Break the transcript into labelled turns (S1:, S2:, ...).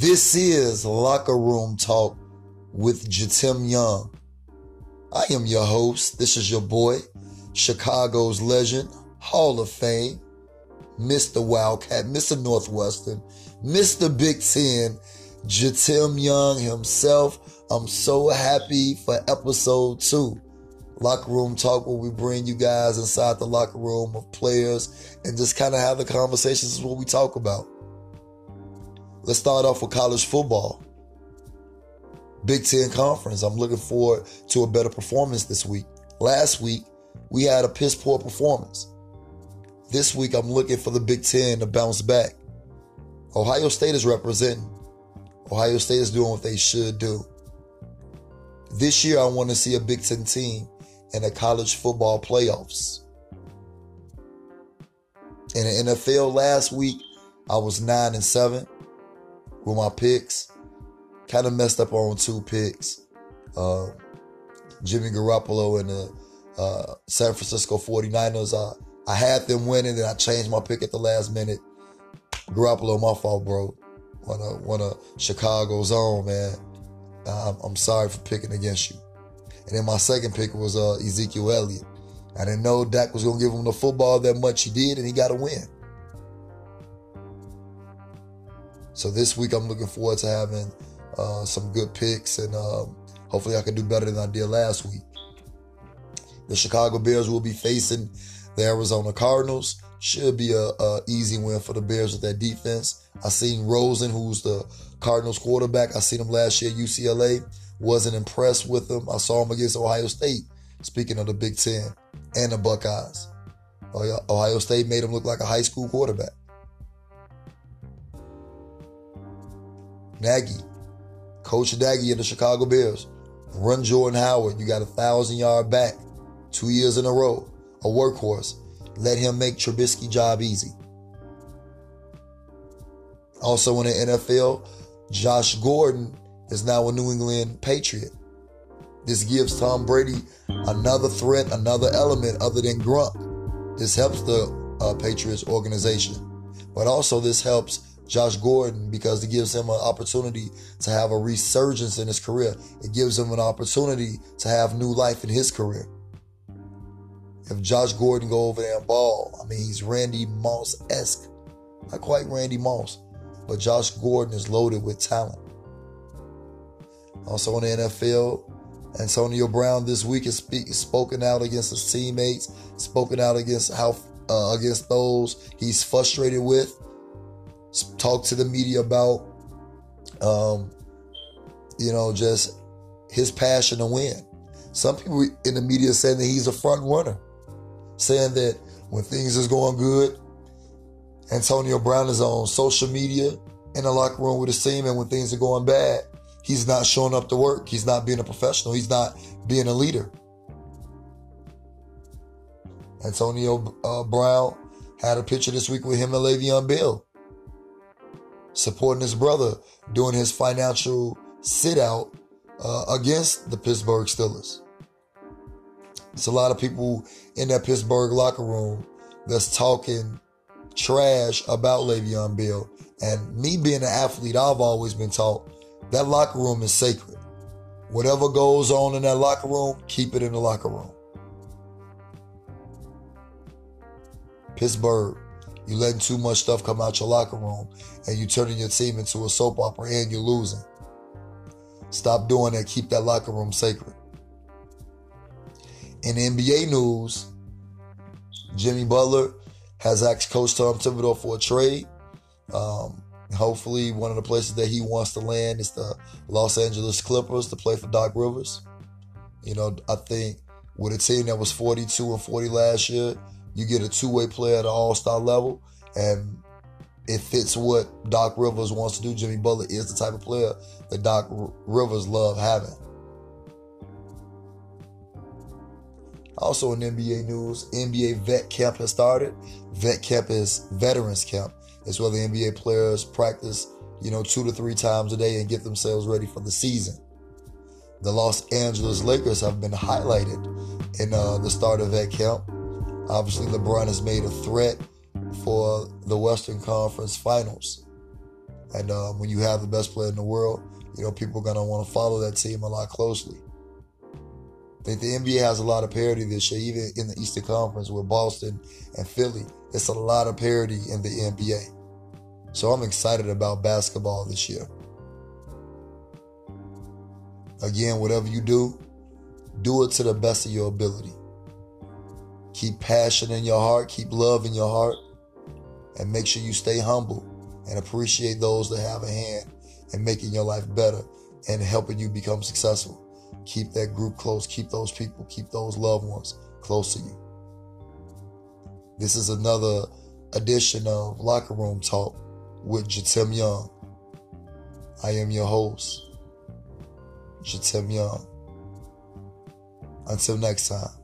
S1: This is Locker Room Talk with Jatim Young. I am your host. This is your boy, Chicago's legend, Hall of Fame, Mr. Wildcat, Mr. Northwestern, Mr. Big Ten, Jatim Young himself. I'm so happy for episode two. Locker Room Talk, where we bring you guys inside the locker room of players and just kind of have the conversations is what we talk about. Let's start off with college football. Big Ten Conference. I'm looking forward to a better performance this week. Last week, we had a piss poor performance. This week, I'm looking for the Big Ten to bounce back. Ohio State is representing. Ohio State is doing what they should do. This year, I want to see a Big Ten team in the college football playoffs. In the NFL last week, I was nine and seven with my picks. Kind of messed up on two picks. Uh, Jimmy Garoppolo and the uh, San Francisco 49ers. Uh, I had them winning, and I changed my pick at the last minute. Garoppolo, my fault, bro. One of one of Chicago's own, man. I'm, I'm sorry for picking against you. And then my second pick was uh, Ezekiel Elliott. I didn't know Dak was going to give him the football that much. He did, and he got a win. So this week, I'm looking forward to having uh, some good picks, and um, hopefully, I can do better than I did last week. The Chicago Bears will be facing the Arizona Cardinals. Should be a, a easy win for the Bears with that defense. I seen Rosen, who's the Cardinals quarterback. I seen him last year at UCLA. Wasn't impressed with him. I saw him against Ohio State. Speaking of the Big Ten and the Buckeyes, Ohio State made him look like a high school quarterback. Nagy, Coach Nagy of the Chicago Bears, run Jordan Howard. You got a thousand yard back, two years in a row, a workhorse. Let him make Trubisky job easy. Also in the NFL, Josh Gordon is now a New England Patriot. This gives Tom Brady another threat, another element other than Gronk. This helps the uh, Patriots organization, but also this helps Josh Gordon because it gives him an opportunity to have a resurgence in his career. It gives him an opportunity to have new life in his career. If Josh Gordon go over there and ball, I mean he's Randy Moss esque, not quite Randy Moss, but Josh Gordon is loaded with talent. Also in the NFL, Antonio Brown this week has speak, spoken out against his teammates, spoken out against how uh, against those he's frustrated with talk to the media about, um, you know, just his passion to win. Some people in the media saying that he's a front runner, saying that when things is going good, Antonio Brown is on social media in the locker room with his team, and when things are going bad, he's not showing up to work. He's not being a professional. He's not being a leader. Antonio uh, Brown had a picture this week with him and Le'Veon Bell supporting his brother doing his financial sit out uh, against the Pittsburgh Steelers. It's a lot of people in that Pittsburgh locker room that's talking trash about Le'Veon Bell. And me being an athlete, I've always been taught that locker room is sacred. Whatever goes on in that locker room, keep it in the locker room. Pittsburgh you letting too much stuff come out your locker room and you turning your team into a soap opera and you're losing. Stop doing that. Keep that locker room sacred. In NBA news, Jimmy Butler has asked Coach Tom Thibodeau for a trade. Um, hopefully, one of the places that he wants to land is the Los Angeles Clippers to play for Doc Rivers. You know, I think with a team that was 42 and 40 last year, you get a two-way player at an all-star level, and it fits what Doc Rivers wants to do. Jimmy Butler is the type of player that Doc Rivers love having. Also in NBA news, NBA vet camp has started. Vet camp is veterans camp. It's where the NBA players practice, you know, two to three times a day and get themselves ready for the season. The Los Angeles Lakers have been highlighted in uh, the start of vet camp. Obviously, LeBron has made a threat for the Western Conference Finals. And um, when you have the best player in the world, you know, people are going to want to follow that team a lot closely. I think the NBA has a lot of parity this year, even in the Eastern Conference with Boston and Philly. It's a lot of parity in the NBA. So I'm excited about basketball this year. Again, whatever you do, do it to the best of your ability. Keep passion in your heart, keep love in your heart, and make sure you stay humble and appreciate those that have a hand in making your life better and helping you become successful. Keep that group close, keep those people, keep those loved ones close to you. This is another edition of Locker Room Talk with Jatim Young. I am your host, Jatim Young. Until next time.